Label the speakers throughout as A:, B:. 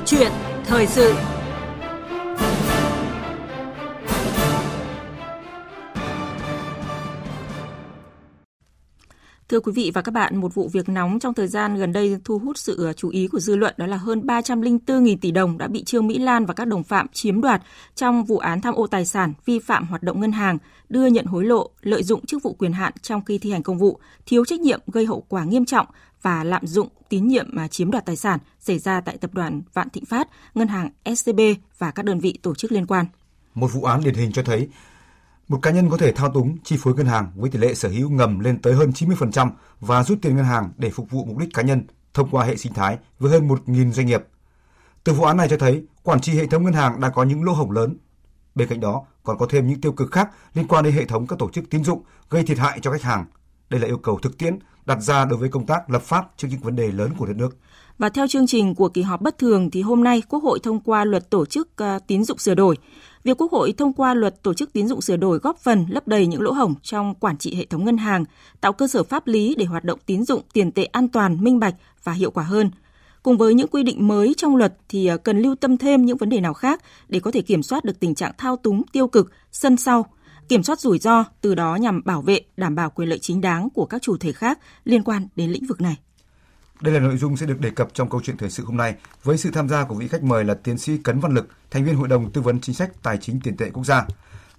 A: Câu chuyện thời sự. Thưa quý vị và các bạn, một vụ việc nóng trong thời gian gần đây thu hút sự à, chú ý của dư luận đó là hơn 304.000 tỷ đồng đã bị Trương Mỹ Lan và các đồng phạm chiếm đoạt trong vụ án tham ô tài sản, vi phạm hoạt động ngân hàng, đưa nhận hối lộ, lợi dụng chức vụ quyền hạn trong khi thi hành công vụ, thiếu trách nhiệm gây hậu quả nghiêm trọng và lạm dụng tín nhiệm mà chiếm đoạt tài sản xảy ra tại tập đoàn Vạn Thịnh Phát, ngân hàng SCB và các đơn vị tổ chức liên quan.
B: Một vụ án điển hình cho thấy một cá nhân có thể thao túng chi phối ngân hàng với tỷ lệ sở hữu ngầm lên tới hơn 90% và rút tiền ngân hàng để phục vụ mục đích cá nhân thông qua hệ sinh thái với hơn 1.000 doanh nghiệp. Từ vụ án này cho thấy quản trị hệ thống ngân hàng đang có những lỗ hổng lớn. Bên cạnh đó còn có thêm những tiêu cực khác liên quan đến hệ thống các tổ chức tín dụng gây thiệt hại cho khách hàng. Đây là yêu cầu thực tiễn đặt ra đối với công tác lập pháp trước những vấn đề lớn của đất nước.
A: Và theo chương trình của kỳ họp bất thường thì hôm nay Quốc hội thông qua luật tổ chức ờ, tín dụng sửa đổi. Việc Quốc hội thông qua luật tổ chức tín dụng sửa đổi góp phần lấp đầy những lỗ hổng trong quản trị hệ thống ngân hàng, tạo cơ sở pháp lý để hoạt động tín dụng tiền tệ an toàn, minh bạch và hiệu quả hơn. Cùng với những quy định mới trong luật thì ờ, cần lưu tâm thêm những vấn đề nào khác để có thể kiểm soát được tình trạng thao túng tiêu cực, sân sau, kiểm soát rủi ro, từ đó nhằm bảo vệ, đảm bảo quyền lợi chính đáng của các chủ thể khác liên quan đến lĩnh vực này.
B: Đây là nội dung sẽ được đề cập trong câu chuyện thời sự hôm nay với sự tham gia của vị khách mời là tiến sĩ Cấn Văn Lực, thành viên Hội đồng Tư vấn Chính sách Tài chính Tiền tệ Quốc gia.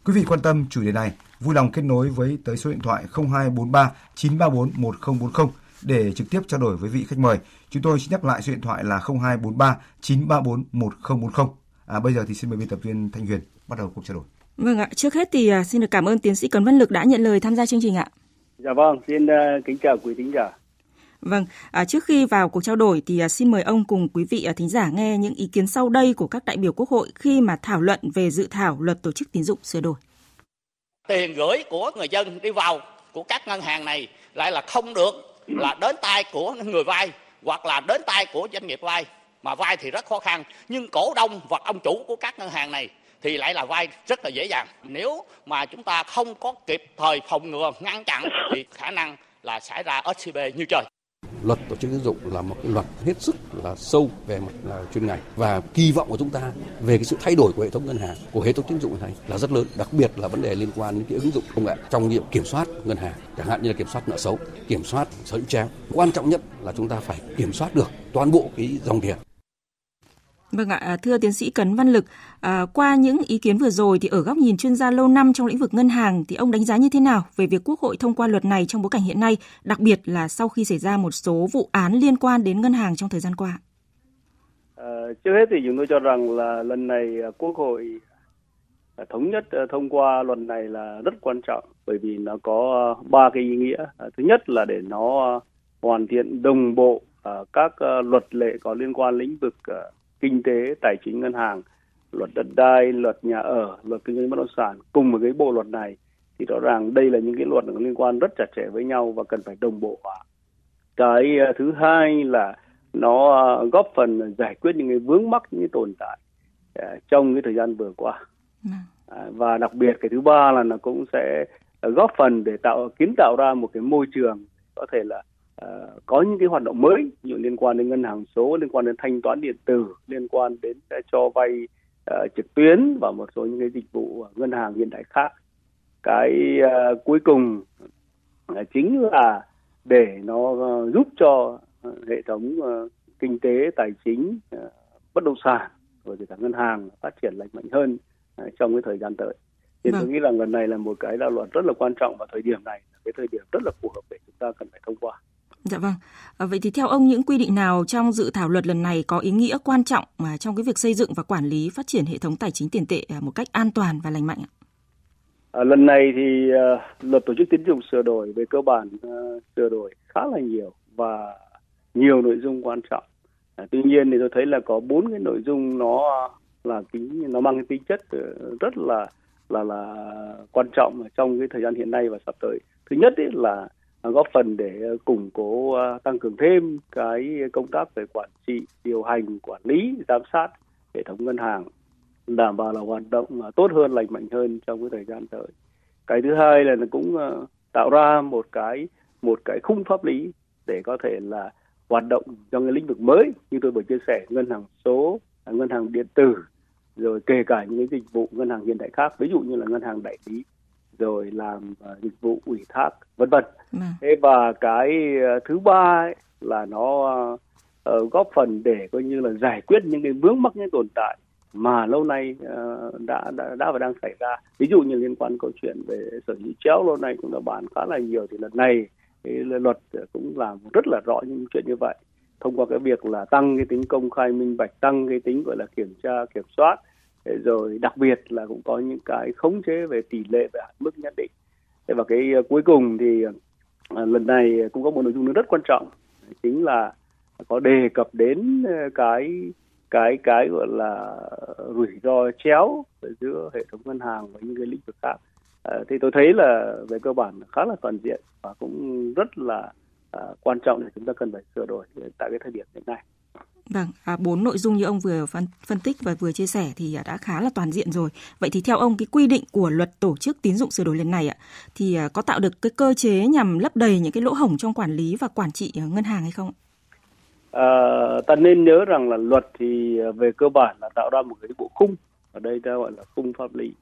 B: Quý vị quan tâm chủ đề này, vui lòng kết nối với tới số điện thoại 0243 934 1040 để trực tiếp trao đổi với vị khách mời. Chúng tôi xin nhắc lại số điện thoại là 0243 934 1040. À, bây giờ thì xin mời biên tập viên Thanh Huyền bắt đầu cuộc trao đổi.
A: Vâng ạ, trước hết thì à, xin được cảm ơn tiến sĩ Cấn Văn Lực đã nhận lời tham gia chương trình ạ.
C: Dạ vâng, xin uh, kính chào quý thính giả.
A: Vâng, à, trước khi vào cuộc trao đổi thì à, xin mời ông cùng quý vị à, thính giả nghe những ý kiến sau đây của các đại biểu Quốc hội khi mà thảo luận về dự thảo luật tổ chức tín dụng sửa đổi.
D: Tiền gửi của người dân đi vào của các ngân hàng này lại là không được là đến tay của người vay hoặc là đến tay của doanh nghiệp vay mà vay thì rất khó khăn nhưng cổ đông hoặc ông chủ của các ngân hàng này thì lại là vay rất là dễ dàng. Nếu mà chúng ta không có kịp thời phòng ngừa ngăn chặn thì khả năng là xảy ra SCB như trời
E: luật tổ chức tín dụng là một cái luật hết sức là sâu về mặt là chuyên ngành và kỳ vọng của chúng ta về cái sự thay đổi của hệ thống ngân hàng, của hệ thống tín dụng này là rất lớn, đặc biệt là vấn đề liên quan đến cái ứng dụng công nghệ trong nhiệm kiểm soát ngân hàng, chẳng hạn như là kiểm soát nợ xấu, kiểm soát sở hữu treo quan trọng nhất là chúng ta phải kiểm soát được toàn bộ cái dòng tiền.
A: Vâng ạ, à, thưa tiến sĩ Cấn Văn Lực, à, qua những ý kiến vừa rồi thì ở góc nhìn chuyên gia lâu năm trong lĩnh vực ngân hàng thì ông đánh giá như thế nào về việc Quốc hội thông qua luật này trong bối cảnh hiện nay, đặc biệt là sau khi xảy ra một số vụ án liên quan đến ngân hàng trong thời gian qua?
C: À, trước hết thì chúng tôi cho rằng là lần này à, Quốc hội à, thống nhất thông qua luật này là rất quan trọng bởi vì nó có ba cái ý nghĩa. Thứ nhất là để nó hoàn thiện đồng bộ các luật lệ có liên quan lĩnh vực kinh tế, tài chính ngân hàng, luật đất đai, luật nhà ở, luật kinh doanh bất động sản cùng với cái bộ luật này thì rõ ràng đây là những cái luật liên quan rất chặt chẽ với nhau và cần phải đồng bộ hóa. Cái à, thứ hai là nó à, góp phần giải quyết những cái vướng mắc những cái tồn tại à, trong cái thời gian vừa qua. Vâng. và đặc biệt cái thứ ba là nó cũng sẽ góp phần để tạo kiến tạo ra một cái môi trường có thể là Ờ, có những cái hoạt động mới như liên quan đến ngân hàng số liên quan đến thanh toán điện tử liên quan đến cho vay uh, trực tuyến và một số những cái dịch vụ ngân hàng hiện đại khác. Cái uh, cuối cùng uh, chính là để nó uh, giúp cho hệ thống uh, kinh tế tài chính uh, bất động sản rồi cả ngân hàng phát triển lành mạnh hơn uh, trong cái thời gian tới. Thì vâng. tôi nghĩ là lần này là một cái đạo luật rất là quan trọng và thời điểm này là cái thời điểm rất là phù hợp để chúng ta cần phải thông qua
A: Dạ vâng. À, vậy thì theo ông những quy định nào trong dự thảo luật lần này có ý nghĩa quan trọng mà trong cái việc xây dựng và quản lý phát triển hệ thống tài chính tiền tệ à, một cách an toàn và lành mạnh ạ?
C: À, lần này thì uh, luật tổ chức tín dụng sửa đổi về cơ bản uh, sửa đổi khá là nhiều và nhiều nội dung quan trọng. À, tuy nhiên thì tôi thấy là có bốn cái nội dung nó là tính nó mang cái tính chất ờ, rất là là là quan trọng trong cái thời gian hiện nay và sắp tới. Thứ nhất ấy là góp phần để ờ, củng cố ờ, tăng cường thêm cái công tác về quản trị, điều hành, quản lý, giám sát hệ thống ngân hàng, đảm bảo là hoạt động ờ, tốt hơn, lành mạnh hơn trong cái thời gian tới. Cái thứ hai là nó cũng tạo ra một cái một cái khung pháp lý để có thể là hoạt động trong cái lĩnh vực mới như tôi vừa chia sẻ, ngân hàng số, ngân hàng điện tử, rồi kể cả những cái dịch vụ ngân hàng hiện đại khác. Ví dụ như là ngân hàng đại lý rồi làm uh, dịch vụ ủy thác vân vân. Vâng. thế và cái uh, thứ ba ấy, là nó uh, góp phần để coi như là giải quyết những cái vướng mắc những tồn tại mà lâu nay uh, đã, đã đã và đang xảy ra. Ví dụ như liên quan câu chuyện về sở hữu chéo lâu nay cũng đã bàn khá là nhiều. Thì lần này cái luật cũng làm rất là rõ những chuyện như vậy. Thông qua cái việc là tăng cái tính công khai minh bạch tăng cái tính gọi là kiểm tra kiểm soát rồi đặc biệt là cũng có những cái khống chế về tỷ lệ về hạn mức nhất định và cái ờ, cuối cùng thì ờ, lần này cũng có một nội dung rất quan trọng chính là có đề cập đến ờ, cái cái cái gọi là rủi ro chéo giữa hệ thống ngân hàng và những cái lĩnh vực khác à, thì tôi thấy là về cơ bản khá là toàn diện và cũng rất là à, quan trọng để chúng ta cần phải sửa đổi tại cái thời điểm hiện nay.
A: Vâng, à, bốn nội dung như ông vừa phân, phân tích và vừa chia sẻ thì à, đã khá là toàn diện rồi. Vậy thì theo ông cái quy định của luật tổ chức tín dụng sửa đổi lần này ạ thì à, có tạo được cái cơ chế nhằm lấp đầy những cái lỗ hổng trong quản lý và quản trị à, ngân hàng hay không?
C: À, ta nên nhớ rằng là luật thì về cơ bản là tạo ra một cái bộ khung ở đây ta gọi là khung pháp lý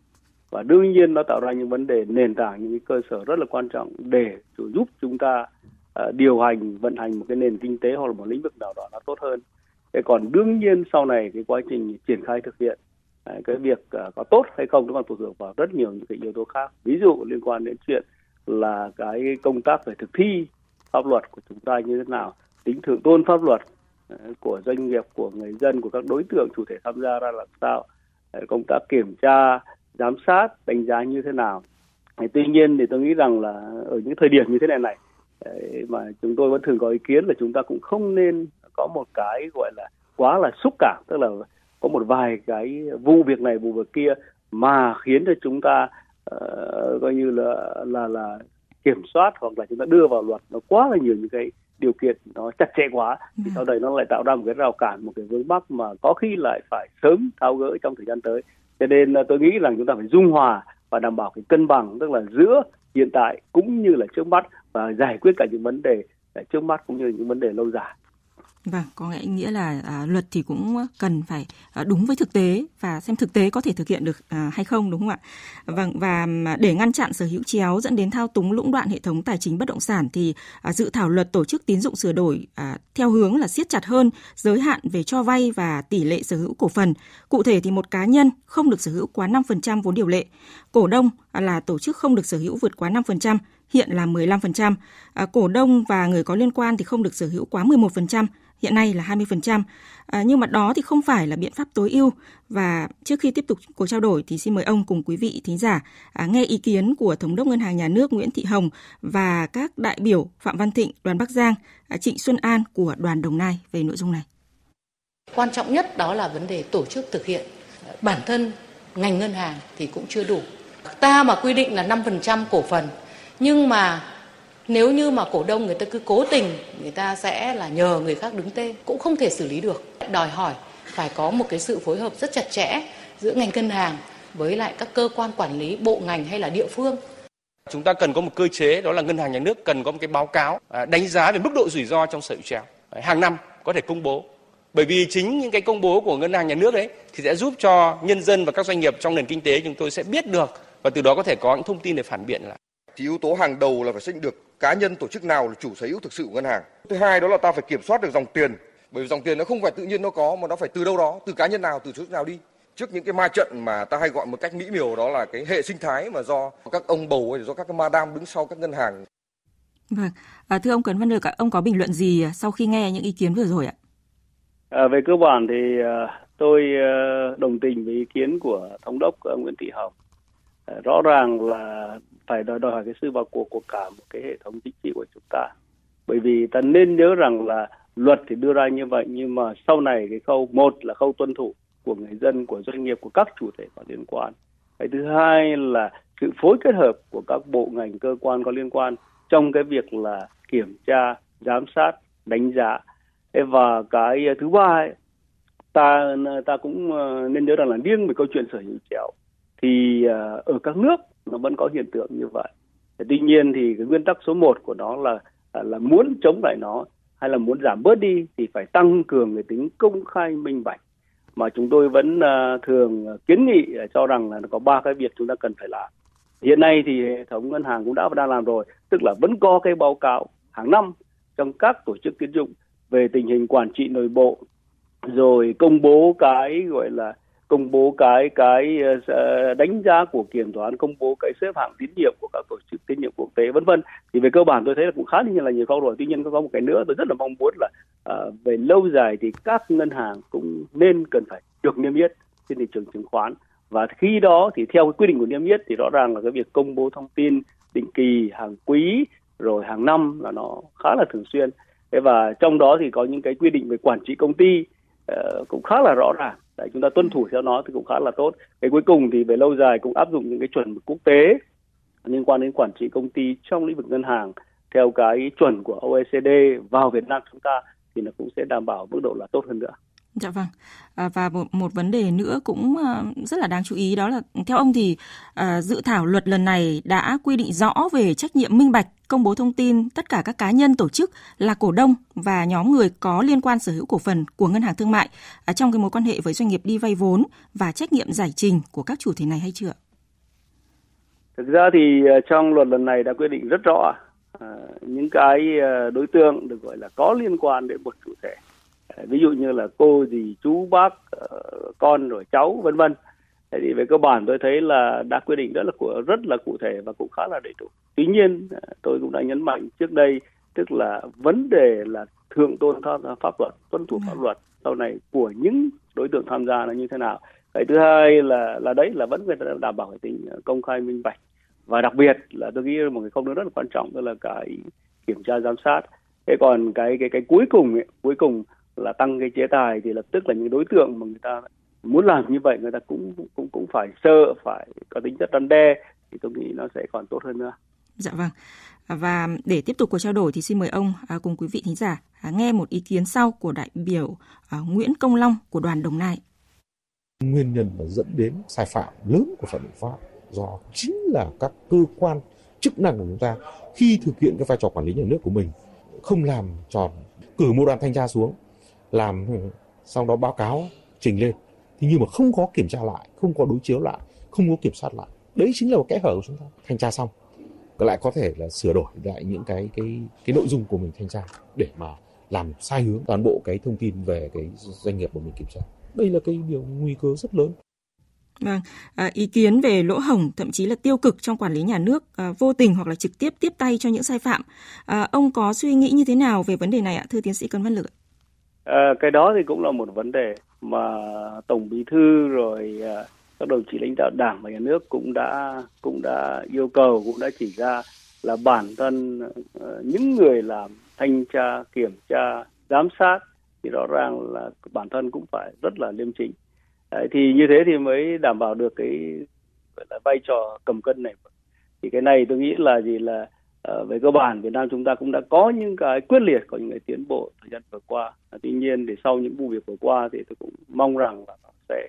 C: và đương nhiên nó tạo ra những vấn đề nền tảng những cái cơ sở rất là quan trọng để giúp chúng ta Ờ, điều hành, vận hành một cái nền kinh tế hoặc là một lĩnh vực nào đó nó tốt hơn. Thế còn đương nhiên sau này cái quá trình triển khai thực hiện ờ, cái việc ờ, có tốt hay không nó còn phụ thuộc vào rất nhiều những cái yếu tố khác. Ví dụ liên quan đến chuyện là cái công tác về thực thi pháp luật của chúng ta như thế nào, tính thượng tôn pháp luật của doanh nghiệp, của người dân, của các đối tượng chủ thể tham gia ra làm sao công tác kiểm tra, giám sát, đánh giá như thế nào. Tuy nhiên thì tôi nghĩ rằng là ở những thời điểm như thế này này mà chúng tôi vẫn thường có ý kiến là chúng ta cũng không nên có một cái gọi là quá là xúc cảm tức là có một vài cái vụ việc này vụ việc kia mà khiến cho chúng ta uh, coi như là là là kiểm soát hoặc là chúng ta đưa vào luật nó quá là nhiều những cái điều kiện nó chặt chẽ quá thì ừ. sau đây nó lại tạo ra một cái rào cản một cái vướng mắc mà có khi lại phải sớm tháo gỡ trong thời gian tới cho nên ờ, tôi nghĩ rằng chúng ta phải dung hòa và đảm bảo cái cân bằng tức là giữa hiện tại cũng như là trước mắt và giải quyết cả những vấn đề à, trước mắt cũng như những vấn đề lâu dài.
A: Vâng, có nghĩa là à, luật thì cũng cần phải à, đúng với thực tế và xem thực tế có thể thực hiện được à, hay không đúng không ạ? Vâng và à, để ngăn chặn sở hữu chéo dẫn đến thao túng lũng đoạn hệ thống tài chính bất động sản thì à, dự thảo luật tổ chức tín dụng sửa đổi à, theo hướng là siết chặt hơn giới hạn về cho vay và tỷ lệ sở hữu cổ phần. Cụ thể thì một cá nhân không được sở hữu quá 5% vốn điều lệ, cổ đông là tổ chức không được sở hữu vượt quá 5%, hiện là 15%, à, cổ đông và người có liên quan thì không được sở hữu quá 11%, hiện nay là 20%. À, nhưng mà đó thì không phải là biện pháp tối ưu và trước khi tiếp tục cuộc trao đổi thì xin mời ông cùng quý vị thính giả à, nghe ý kiến của Thống đốc Ngân hàng Nhà nước Nguyễn Thị Hồng và các đại biểu Phạm Văn Thịnh, đoàn Bắc Giang, à, Trịnh Xuân An của đoàn Đồng Nai về nội dung này.
F: Quan trọng nhất đó là vấn đề tổ chức thực hiện. Bản thân ngành ngân hàng thì cũng chưa đủ. Ta mà quy định là 5% cổ phần nhưng mà nếu như mà cổ đông người ta cứ cố tình, người ta sẽ là nhờ người khác đứng tên, cũng không thể xử lý được. Đòi hỏi phải có một cái sự phối hợp rất chặt chẽ giữa ngành ngân hàng với lại các cơ quan quản lý, bộ ngành hay là địa phương.
G: Chúng ta cần có một cơ chế, đó là ngân hàng nhà nước cần có một cái báo cáo à, đánh giá về mức độ rủi ro trong sở hữu trèo hàng năm có thể công bố. Bởi vì chính những cái công bố của ngân hàng nhà nước đấy thì sẽ giúp cho nhân dân và các doanh nghiệp trong nền kinh tế chúng tôi sẽ biết được và từ đó có thể có những thông tin để phản biện lại
H: thì yếu tố hàng đầu là phải xác định được cá nhân tổ chức nào là chủ sở hữu thực sự của ngân hàng thứ hai đó là ta phải kiểm soát được dòng tiền bởi vì dòng tiền nó không phải tự nhiên nó có mà nó phải từ đâu đó từ cá nhân nào từ chỗ nào đi trước những cái ma trận mà ta hay gọi một cách mỹ miều đó là cái hệ sinh thái mà do các ông bầu hay do các madam đứng sau các ngân hàng
A: Vâng, à, thưa ông Cấn Văn Được, ông có bình luận gì sau khi nghe những ý kiến vừa rồi ạ?
C: À, về cơ bản thì uh, tôi uh, đồng tình với ý kiến của thống đốc uh, Nguyễn Thị Hồng. Ờ, rõ ràng là phải đòi đòi hỏi cái sự vào cuộc của cả một cái hệ thống chính trị của chúng ta. Bởi vì ta nên nhớ rằng là luật thì đưa ra như vậy nhưng mà sau này cái khâu một là khâu tuân thủ của người dân của doanh nghiệp của các chủ thể có liên quan. Cái thứ hai là sự phối kết hợp của các bộ ngành cơ quan có liên quan trong cái việc là kiểm tra giám sát đánh giá. Và cái thứ ba ấy, ta ta cũng ờ, nên nhớ rằng là riêng về câu chuyện sở hữu chéo thì ờ, ở các nước nó vẫn có hiện tượng như vậy. Tuy nhiên thì cái nguyên tắc số 1 của nó là à, là muốn chống lại nó hay là muốn giảm bớt đi thì phải tăng cường cái tính công khai, minh bạch. Mà chúng tôi vẫn ờ, thường kiến nghị cho rằng là có ba cái việc chúng ta cần phải làm. Hiện nay thì hệ thống ngân hàng cũng đã và đang làm rồi, tức là vẫn có cái báo cáo hàng năm trong các tổ chức tín dụng về tình hình quản trị nội bộ, rồi công bố cái, gọi là công bố cái cái ờ, ờ, đánh giá của kiểm toán công bố cái xếp hạng tín nhiệm của các tổ chức tín nhiệm quốc tế vân vân. Thì về cơ bản tôi thấy là cũng khá là nhiều khâu rồi. Tuy nhiên có một cái nữa tôi rất là mong muốn là à, về lâu dài thì các ngân hàng cũng nên cần phải được niêm yết trên thị trường chứng khoán. Và khi đó thì theo cái quy định của niêm yết thì rõ ràng là cái việc công bố thông tin định kỳ hàng quý rồi hàng năm là nó khá là thường xuyên. Và trong đó thì có những cái quy định về quản trị công ty uh, cũng khá là rõ ràng. Đấy, chúng ta tuân thủ theo nó thì cũng khá là tốt cái cuối cùng thì về lâu dài cũng áp dụng những cái chuẩn quốc tế liên quan đến quản trị công ty trong lĩnh vực ngân hàng theo cái chuẩn của OECD vào Việt Nam chúng ta thì nó cũng sẽ đảm bảo mức độ là tốt hơn nữa.
A: Dạ vâng. À, và một, một vấn đề nữa cũng ờ, rất là đáng chú ý đó là theo ông thì à, dự thảo luật lần này đã quy định rõ về trách nhiệm minh bạch công bố thông tin tất cả các cá nhân tổ chức là cổ đông và nhóm người có liên quan sở hữu cổ phần của ngân hàng thương mại à, trong cái mối quan hệ với doanh nghiệp đi vay vốn và trách nhiệm giải trình của các chủ thể này hay chưa?
C: Thực ra thì ờ, trong luật lần này đã quy định rất rõ à, những cái đối tượng được gọi là có liên quan đến một chủ thể ví dụ như là cô gì chú bác ờ, con rồi cháu vân vân. Thì về cơ bản tôi thấy là đã quy định rất là của rất là cụ thể và cũng khá là đầy đủ. Tuy nhiên ờ, tôi cũng đã nhấn mạnh trước đây tức là vấn đề là thượng tôn pháp luật tuân thủ pháp luật sau này của những đối tượng tham gia là như thế nào. Cái thứ hai là là đấy là vẫn phải đảm bảo cái tính công khai minh bạch. Và đặc biệt là tôi nghĩ một cái công nữa rất là quan trọng đó là cái kiểm tra giám sát. Thế còn cái cái cái cuối cùng ấy, cuối cùng là tăng cái chế tài thì lập tức là những đối tượng mà người ta muốn làm như vậy người ta cũng cũng cũng phải sợ phải có tính chất răn đe thì tôi nghĩ nó sẽ còn tốt hơn nữa.
A: Dạ vâng. Và để tiếp tục cuộc trao đổi thì xin mời ông à, cùng quý vị thính giả à, nghe một ý kiến sau của đại biểu à, Nguyễn Công Long của đoàn Đồng Nai.
I: Nguyên nhân mà dẫn đến sai phạm lớn của Phạm Pháp do chính là các cơ quan chức năng của chúng ta khi thực hiện cái vai trò quản lý nhà nước của mình không làm tròn cử một đoàn thanh tra xuống làm ừ, sau đó báo cáo trình lên. Thì nhưng mà không có kiểm tra lại không có đối chiếu lại không có kiểm soát lại. Đấy chính là một kẽ hở của chúng ta. Thanh tra xong lại có thể là sửa đổi lại những cái cái cái nội dung của mình thanh tra để mà làm sai hướng toàn bộ cái thông tin về cái doanh nghiệp của mình kiểm tra. Đây là cái điều nguy cơ rất lớn.
A: Vâng, à, ý kiến về lỗ hổng thậm chí là tiêu cực trong quản lý nhà nước à, vô tình hoặc là trực tiếp tiếp tay cho những sai phạm. À, ông có suy nghĩ như thế nào về vấn đề này ạ, thưa tiến sĩ Cấn Văn Lực?
C: À, cái đó thì cũng là một vấn đề mà tổng bí thư rồi à, các đồng chí lãnh đạo đảng và nhà nước cũng đã cũng đã yêu cầu cũng đã chỉ ra là bản thân uh, những người làm thanh tra kiểm tra giám sát thì rõ ràng là bản thân cũng phải rất là liêm chính. Đấy, thì như thế thì mới đảm bảo được cái gọi là vai trò cầm cân này. Thì cái này tôi nghĩ là gì là uh, Ờ, về cơ bản Việt Nam chúng ta cũng đã có những cái quyết liệt có những cái tiến bộ thời gian vừa qua. À, tuy nhiên thì sau những vụ việc vừa qua thì tôi cũng mong rằng là nó sẽ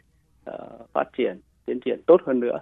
C: uh, phát triển tiến triển tốt hơn nữa.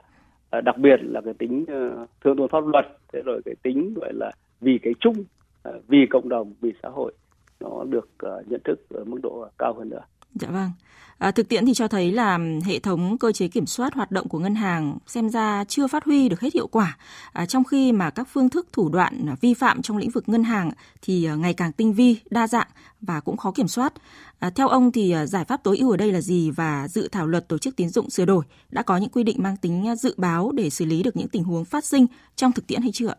C: Ờ, đặc biệt là cái tính uh, thượng tôn pháp luật thế rồi cái tính gọi là vì cái chung uh, vì cộng đồng vì xã hội nó được uh, nhận thức ở mức độ cao hơn nữa.
A: Dạ vâng. À, thực tiễn thì cho thấy là hệ thống cơ chế kiểm soát hoạt động của ngân hàng xem ra chưa phát huy được hết hiệu quả, à, trong khi mà các phương thức thủ đoạn vi phạm trong lĩnh vực ngân hàng thì ờ, ngày càng tinh vi, đa dạng và cũng khó kiểm soát. À, theo ông thì ờ, giải pháp tối ưu ở đây là gì và dự thảo luật tổ chức tín dụng sửa đổi đã có những quy định mang tính dự báo để xử lý được những tình huống phát sinh trong thực tiễn hay chưa?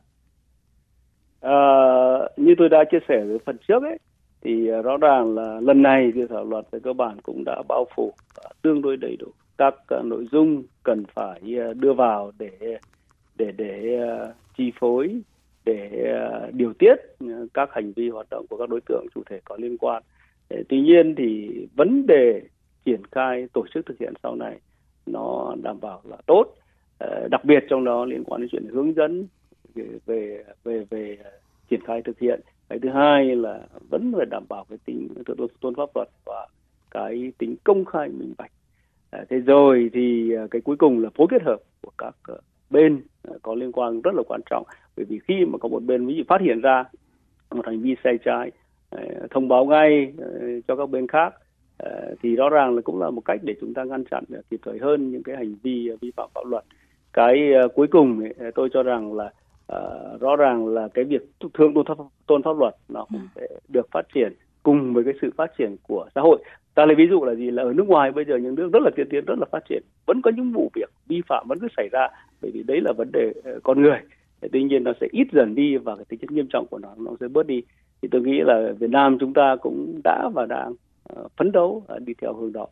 C: À, như tôi đã chia sẻ ở phần trước ấy, thì ờ, rõ ràng là lần này dự thảo luật về cơ bản cũng đã bao phủ tương đối đầy đủ các ờ, nội dung cần phải ờ, đưa vào để để để chi phối để điều tiết các hành vi hoạt động của các đối tượng chủ thể có liên quan. Tuy nhiên thì vấn đề triển khai tổ chức thực hiện sau này nó đảm bảo là tốt, đặc biệt trong đó liên quan đến chuyện hướng dẫn về về về triển khai thực hiện cái thứ hai là vẫn phải đảm bảo cái tính thượng tôn pháp luật và cái tính công khai minh bạch. À, thế rồi thì à, cái cuối cùng là phối kết hợp của các à, bên à, có liên quan rất là quan trọng. Bởi vì khi mà có một bên ví dụ phát hiện ra một hành vi sai trái thông báo ngay cho các bên khác thì rõ ràng là cũng là một cách để chúng ta ngăn chặn kịp thời hơn những cái hành vi vi phạm pháp luật. Cái cuối cùng tôi cho rằng là uh, rõ ràng là cái việc thượng tôn pháp, tôn pháp luật nó cũng sẽ được phát triển cùng với cái sự phát triển của xã hội. Ta lấy ví dụ là gì? Là ở nước ngoài bây giờ những nước rất là tiên tiến rất là phát triển vẫn có những vụ việc vi phạm vẫn cứ xảy ra bởi vì đấy là vấn đề con người. Tuy nhiên nó sẽ ít dần đi và cái tính chất nghiêm trọng của nó nó sẽ bớt đi. Thì tôi nghĩ là Việt Nam chúng ta cũng đã và đang uh, phấn đấu đi theo hướng đó.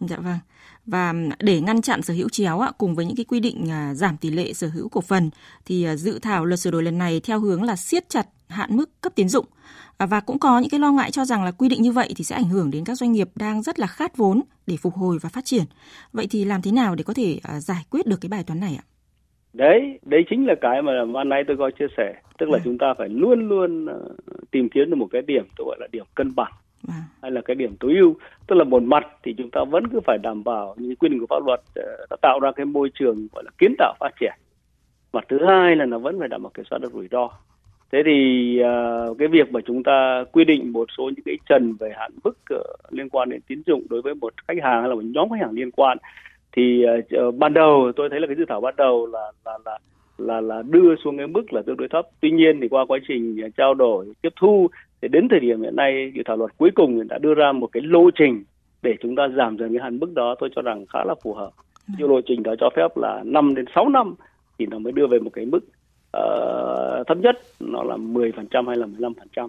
A: Dạ vâng. Và để ngăn chặn sở hữu chéo cùng với những cái quy định à, giảm tỷ lệ sở hữu cổ phần thì à, dự thảo luật sửa đổi lần này theo hướng là siết chặt hạn mức cấp tín dụng à, và cũng có những cái lo ngại cho rằng là quy định như vậy thì sẽ ảnh hưởng đến các doanh nghiệp đang rất là khát vốn để phục hồi và phát triển. Vậy thì làm thế nào để có thể giải quyết được cái bài toán này ạ?
C: Đấy, đấy chính là cái mà ban nãy tôi có chia sẻ, tức là à. chúng ta phải luôn luôn tìm kiếm được một cái điểm tôi gọi là điểm cân bằng à. hay là cái điểm tối ưu tức là một mặt thì chúng ta vẫn cứ phải đảm bảo những quy định của pháp luật ờ, đã tạo ra cái môi trường gọi là kiến tạo phát triển. Mặt thứ hai là nó vẫn phải đảm bảo kiểm soát được rủi ro. Thế thì uh, cái việc mà chúng ta quy định một số những cái trần về hạn mức uh, liên quan đến tín dụng đối với một khách hàng hay là một nhóm khách hàng liên quan thì uh, ban đầu tôi thấy là cái dự thảo ban đầu là là là là là đưa xuống cái mức là tương đối thấp. Tuy nhiên thì qua quá trình trao đổi tiếp thu thì đến thời điểm hiện nay dự thảo luật cuối cùng đã đưa ra một cái lộ trình để chúng ta giảm dần cái hạn mức đó tôi cho rằng khá là phù hợp. Như lộ trình đó cho phép là 5 đến 6 năm thì nó mới đưa về một cái mức uh, thấp nhất nó là 10% hay là 15%.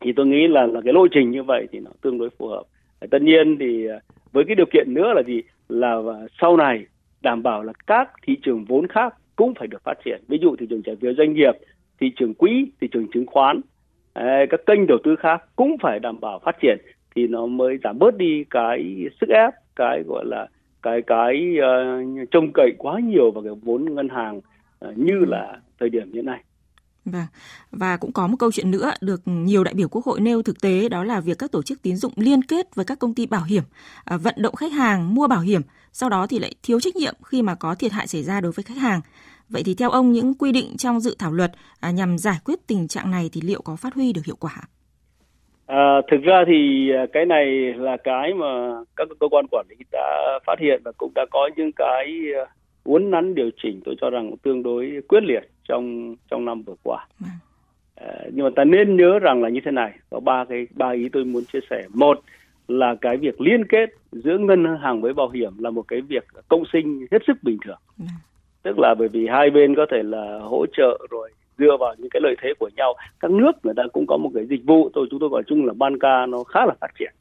C: Thì tôi nghĩ là là cái lộ trình như vậy thì nó tương đối phù hợp. Tất nhiên thì ờ, với cái điều kiện nữa là gì là sau này đảm bảo là các thị trường vốn khác cũng phải được phát triển. Ví dụ thị trường trái phiếu doanh nghiệp, thị trường quỹ, thị trường chứng khoán các kênh đầu tư khác cũng phải đảm bảo phát triển thì nó mới giảm bớt đi cái sức ép cái gọi là cái cái uh, trông cậy quá nhiều vào cái vốn ngân hàng uh, như là thời điểm hiện nay.
A: Và và cũng có một câu chuyện nữa được nhiều đại biểu Quốc hội nêu thực tế đó là việc các tổ chức tín dụng liên kết với các công ty bảo hiểm uh, vận động khách hàng mua bảo hiểm, sau đó thì lại thiếu trách nhiệm khi mà có thiệt hại xảy ra đối với khách hàng. Vậy thì theo ông những quy định trong dự thảo luật à, nhằm giải quyết tình trạng này thì liệu có phát huy được hiệu quả?
C: À, thực ra thì à, cái này là cái mà các cơ quan quản lý đã phát hiện và cũng đã có những cái à, uốn nắn điều chỉnh tôi cho rằng tương đối quyết liệt trong trong năm vừa qua. À, nhưng mà ta nên nhớ rằng là như thế này có ba cái ba ý tôi muốn chia sẻ. Một là cái việc liên kết giữa ngân hàng với bảo hiểm là một cái việc công sinh hết sức bình thường. À tức là bởi vì hai bên có thể là hỗ trợ rồi dựa vào những cái lợi thế của nhau. Các nước người ta cũng có một cái dịch vụ. Tôi chúng tôi gọi chung là ban ca nó khá là phát triển.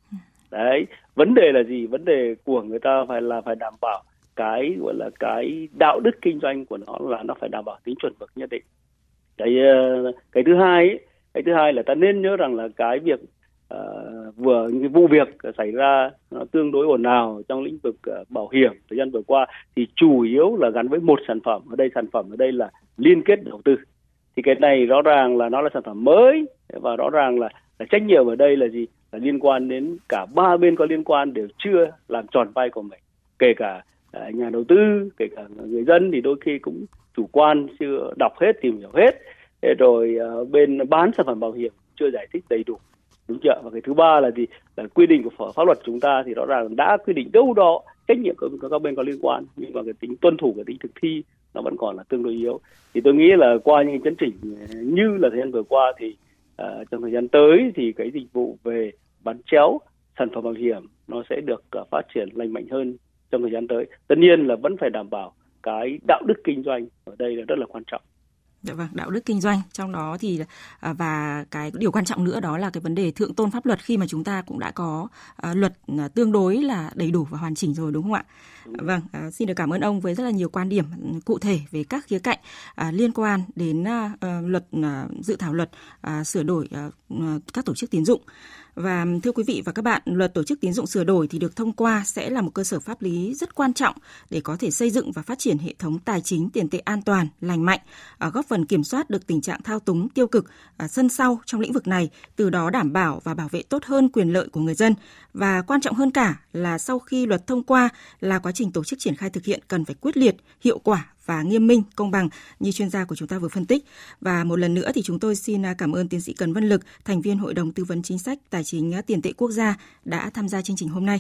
C: Đấy vấn đề là gì? Vấn đề của người ta phải là phải đảm bảo cái gọi là cái đạo đức kinh doanh của nó là nó phải đảm bảo tính chuẩn mực nhất định. Cái ờ, cái thứ hai ấy, cái thứ hai là ta nên nhớ rằng là cái việc uh, vừa những cái vụ việc xảy ra nó tương đối ồn ào trong lĩnh vực ờ, bảo hiểm thời gian vừa qua thì chủ yếu là gắn với một sản phẩm. Ở đây sản phẩm ở đây là liên kết đầu tư. Thì cái này rõ ràng là nó là sản phẩm mới và rõ ràng là, là trách nhiệm ở đây là gì? Là liên quan đến cả ba bên có liên quan đều chưa làm tròn vai của mình. Kể cả ờ, nhà đầu tư kể cả người dân thì đôi khi cũng chủ quan chưa đọc hết tìm hiểu hết. Rồi ờ, bên bán sản phẩm bảo hiểm chưa giải thích đầy đủ đúng chưa? Và cái thứ ba là gì? Là quy định của pháp luật chúng ta thì rõ ràng đã quy định đâu đó trách nhiệm của các bên có liên quan nhưng mà cái tính tuân thủ cái tính thực thi nó vẫn còn là tương đối yếu. Thì tôi nghĩ là qua những chấn chỉnh như là thời gian vừa qua thì uh, trong thời gian tới thì cái dịch vụ về bán chéo sản phẩm bảo hiểm nó sẽ được uh, phát triển lành mạnh hơn trong thời gian tới. Tất nhiên là vẫn phải đảm bảo cái đạo đức kinh doanh ở đây là rất là quan trọng.
A: Dạ vâng, đạo đức kinh doanh trong đó thì à, và cái điều quan trọng nữa đó là cái vấn đề thượng tôn pháp luật khi mà chúng ta cũng đã có à, luật à, tương đối là đầy đủ và hoàn chỉnh rồi đúng không ạ? Vâng, xin được cảm ơn ông với rất là nhiều quan điểm cụ thể về các khía cạnh liên quan đến ờ, luật dự thảo luật sửa đổi các tổ chức tín dụng. Và thưa quý vị và các bạn, luật tổ chức tín dụng sửa đổi thì được thông qua sẽ là một cơ sở pháp lý rất quan trọng để có thể xây dựng và phát triển hệ thống tài chính tiền tệ an toàn, lành mạnh, à, góp phần kiểm soát được tình trạng thao túng tiêu cực à, sân sau trong lĩnh vực này, từ đó đảm bảo và bảo vệ tốt hơn quyền lợi của người dân. Và quan trọng hơn cả là sau khi luật thông qua là quá trình tổ chức triển khai thực hiện cần phải quyết liệt, hiệu quả và nghiêm minh, công bằng như chuyên gia của chúng ta vừa phân tích. Và một lần nữa thì chúng tôi xin à, cảm ơn tiến sĩ Cần Văn Lực, thành viên Hội đồng Tư vấn Chính sách Tài chính Tiền tệ Quốc gia đã tham gia chương trình hôm nay.